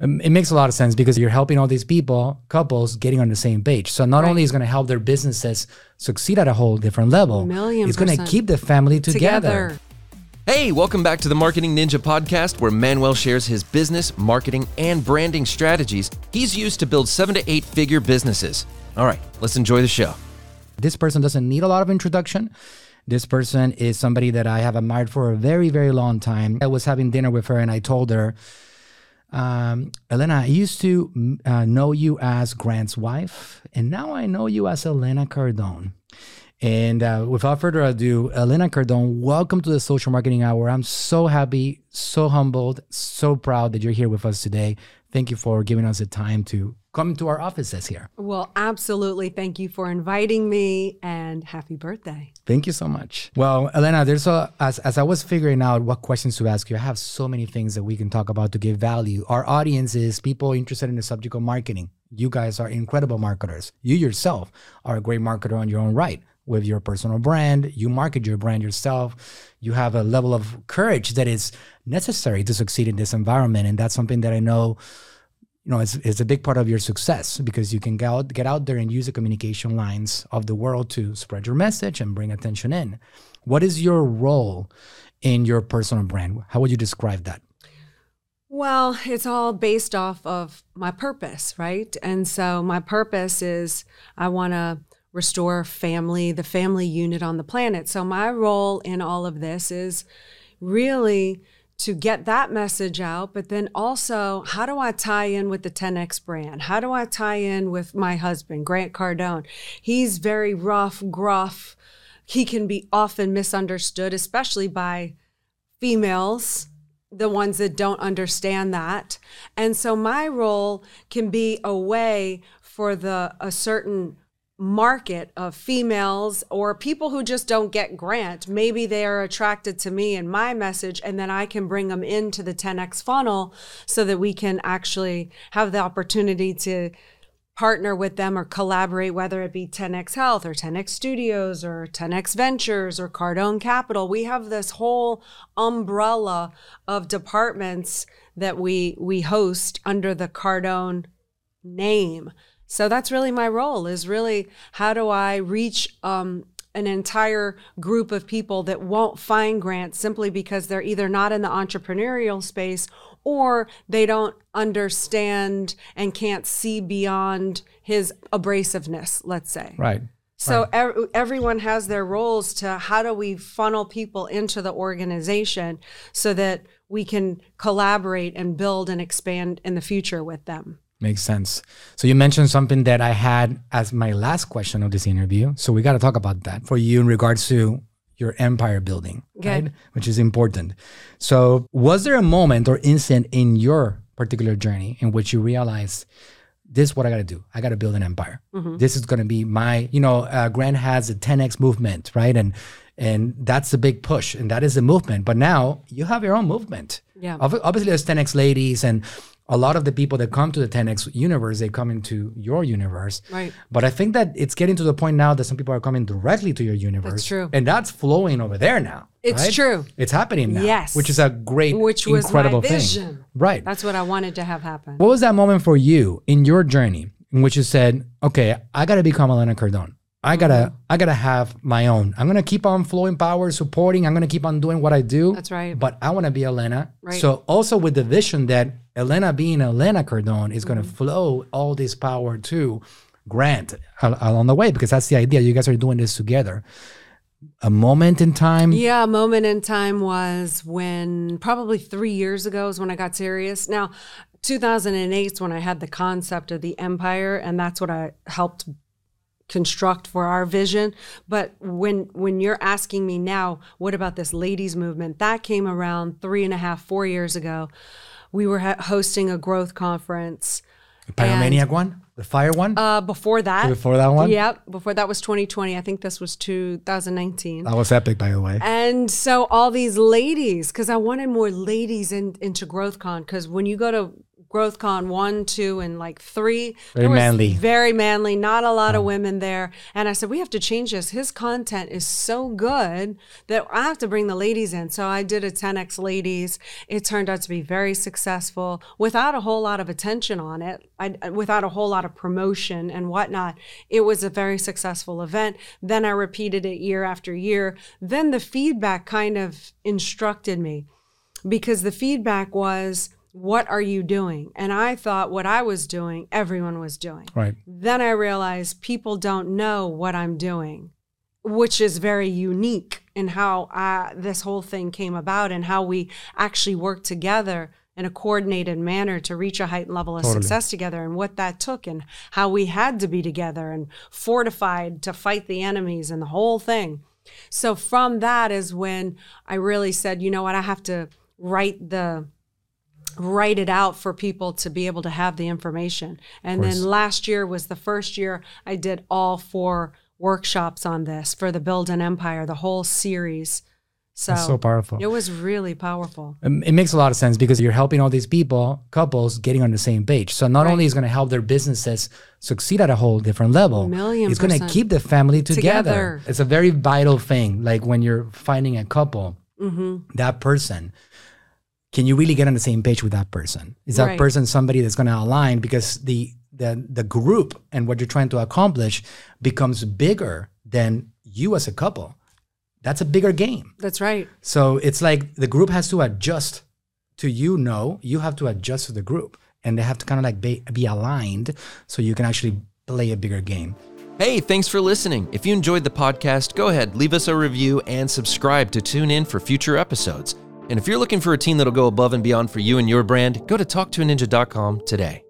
Um, It makes a lot of sense because you're helping all these people, couples, getting on the same page. So not Right. only is going to help their businesses succeed at a whole different level, Million it's going to keep the family together. Together. Hey, welcome back to the Marketing Ninja podcast, where Manuel shares his business, marketing, and branding strategies he's used to build seven to eight figure businesses. All right, let's enjoy the show. This person doesn't need a lot of introduction. This person is somebody that I have admired for a very, very long time. I was having dinner with her and I told her, um, Elena, I used to mm, uh, know you as Grant's wife, and now I know you as Elena Cardone. And uh, without further ado, Elena Cardone, welcome to the Social Marketing Hour. I'm so happy, so humbled, so proud that you're here with us today. Thank you for giving us the time to come to our offices here. Well, absolutely. Thank you for inviting me and happy birthday. Thank you so much. Well, Elena, there's a as as I was figuring out what questions to ask you, I have so many things that we can talk about to give value. Our audience is people interested in the subject of marketing. You guys are incredible marketers. You yourself are a great marketer on your own right with your personal brand. You market your brand yourself. You have a level of courage that is necessary to succeed in this environment, and that's something that I know you know, it's, it's a big part of your success because you can get out, get out there and use the communication lines of the world to spread your message and bring attention in. What is your role in your personal brand? How would you describe that? Well, it's all based off of my purpose, right? And so my purpose is I want to restore family, the family unit on the planet. So my role in all of this is really to get that message out, but then also how do I tie in with the 10X brand? How do I tie in with my husband, Grant Cardone? He's very rough, gruff. He can be often misunderstood, especially by females the ones that don't understand that. And so my role can be a way for the a certain market of females or people who just don't get grant. Maybe they are attracted to me and my message and then I can bring them into the 10x funnel so that we can actually have the opportunity to partner with them or collaborate, whether it be 10x Health or 10x Studios or 10x Ventures or Cardone Capital. We have this whole umbrella of departments that we we host under the Cardone name. So that's really my role is really how do I reach um, an entire group of people that won't find grants simply because they're either not in the entrepreneurial space or they don't understand and can't see beyond his abrasiveness, let's say. Right. So ev- everyone has their roles to how do we funnel people into the organization so that we can collaborate and build and expand in the future with them. Makes sense. So you mentioned something that I had as my last question of this interview. So we got to talk about that for you in regards to your empire building, Okay. right? Which is important. So was there a moment or incident in your particular journey in which you realized this is what I got to do. I got to build an empire. This is going to be my, you know, uh, Grant has a 10x movement, right? And and that's the big push, and that is the movement. But now you have your own movement. Yeah. Obviously, there's 10x ladies, and a lot of the people that come to the 10x universe, they come into your universe. Right. But I think that it's getting to the point now that some people are coming directly to your universe. that's true. And that's flowing over there now. It's right? true. It's happening now. Yes. Which is a great, Which was incredible my vision. thing. Right. That's what I wanted to have happen. What was that moment for you in your journey in which you said, "Okay, I got to become Elena Cardone. I gotta, Mm-hmm. I gotta have my own. I'm gonna keep on flowing power, supporting. I'm gonna keep on doing what I do. That's right. But I want to be Elena. Right. So also with the vision that Elena being Elena Cardone is Mm-hmm. gonna flow all this power to Grant along the way because that's the idea. You guys are doing this together. A moment in time. Yeah, a moment in time was when probably three years ago is when I got serious. Now, 2008 is when I had the concept of the empire, and that's what I helped construct for our vision. But when when you're asking me now, what about this ladies movement? That came around three and a half, four years ago. We were ha- hosting a growth conference. Pyromaniac one, the fire one. Uh, before that, Before that one? Yep. Before that was 2020. I think this was 2019. that was epic, by the way. And so all these ladies, because I wanted more ladies in, into GrowthCon, because when you go to GrowthCon one, two, and like three. Very manly. Very manly. Not a lot of women there. And I said, we have to change this. His content is so good that I have to bring the ladies in. So I did a 10x ladies. It turned out to be very successful without a whole lot of attention on it, I, without a whole lot of promotion and whatnot. It was a very successful event. Then I repeated it year after year. Then the feedback kind of instructed me because the feedback was, what are you doing? And I thought what I was doing, everyone was doing. Right. Then I realized people don't know what I'm doing, which is very unique in how I, this whole thing came about and how we actually work together in a coordinated manner to reach a heightened level of Totally. success together and what that took and how we had to be together and fortified to fight the enemies and the whole thing. So from that is when I really said, you know what, I have to write the write it out for people to be able to have the information. And then last year was the first year I did all four workshops on this for the Build an Empire, the whole series. So, That's so powerful. it was really powerful. Um, It makes a lot of sense because you're helping all these people, couples, getting on the same page. So not Right. only is going to help their businesses succeed at a whole different level, Million it's going to keep the family together. Together. It's a very vital thing. Like when you're finding a couple, Mm-hmm. that person, can you really get on the same page with that person? Is that Right. person somebody that's going to align because the the the group and what you're trying to accomplish becomes bigger than you as a couple. That's a bigger game. That's right. So it's like the group has to adjust to you. No, you have to adjust to the group, and they have to kind of like be, be aligned so you can actually play a bigger game. Hey, thanks for listening. If you enjoyed the podcast, go ahead, leave us a review and subscribe to tune in for future episodes. And if you're looking for a team that'll go above and beyond for you and your brand, go to talktoaninja.com today.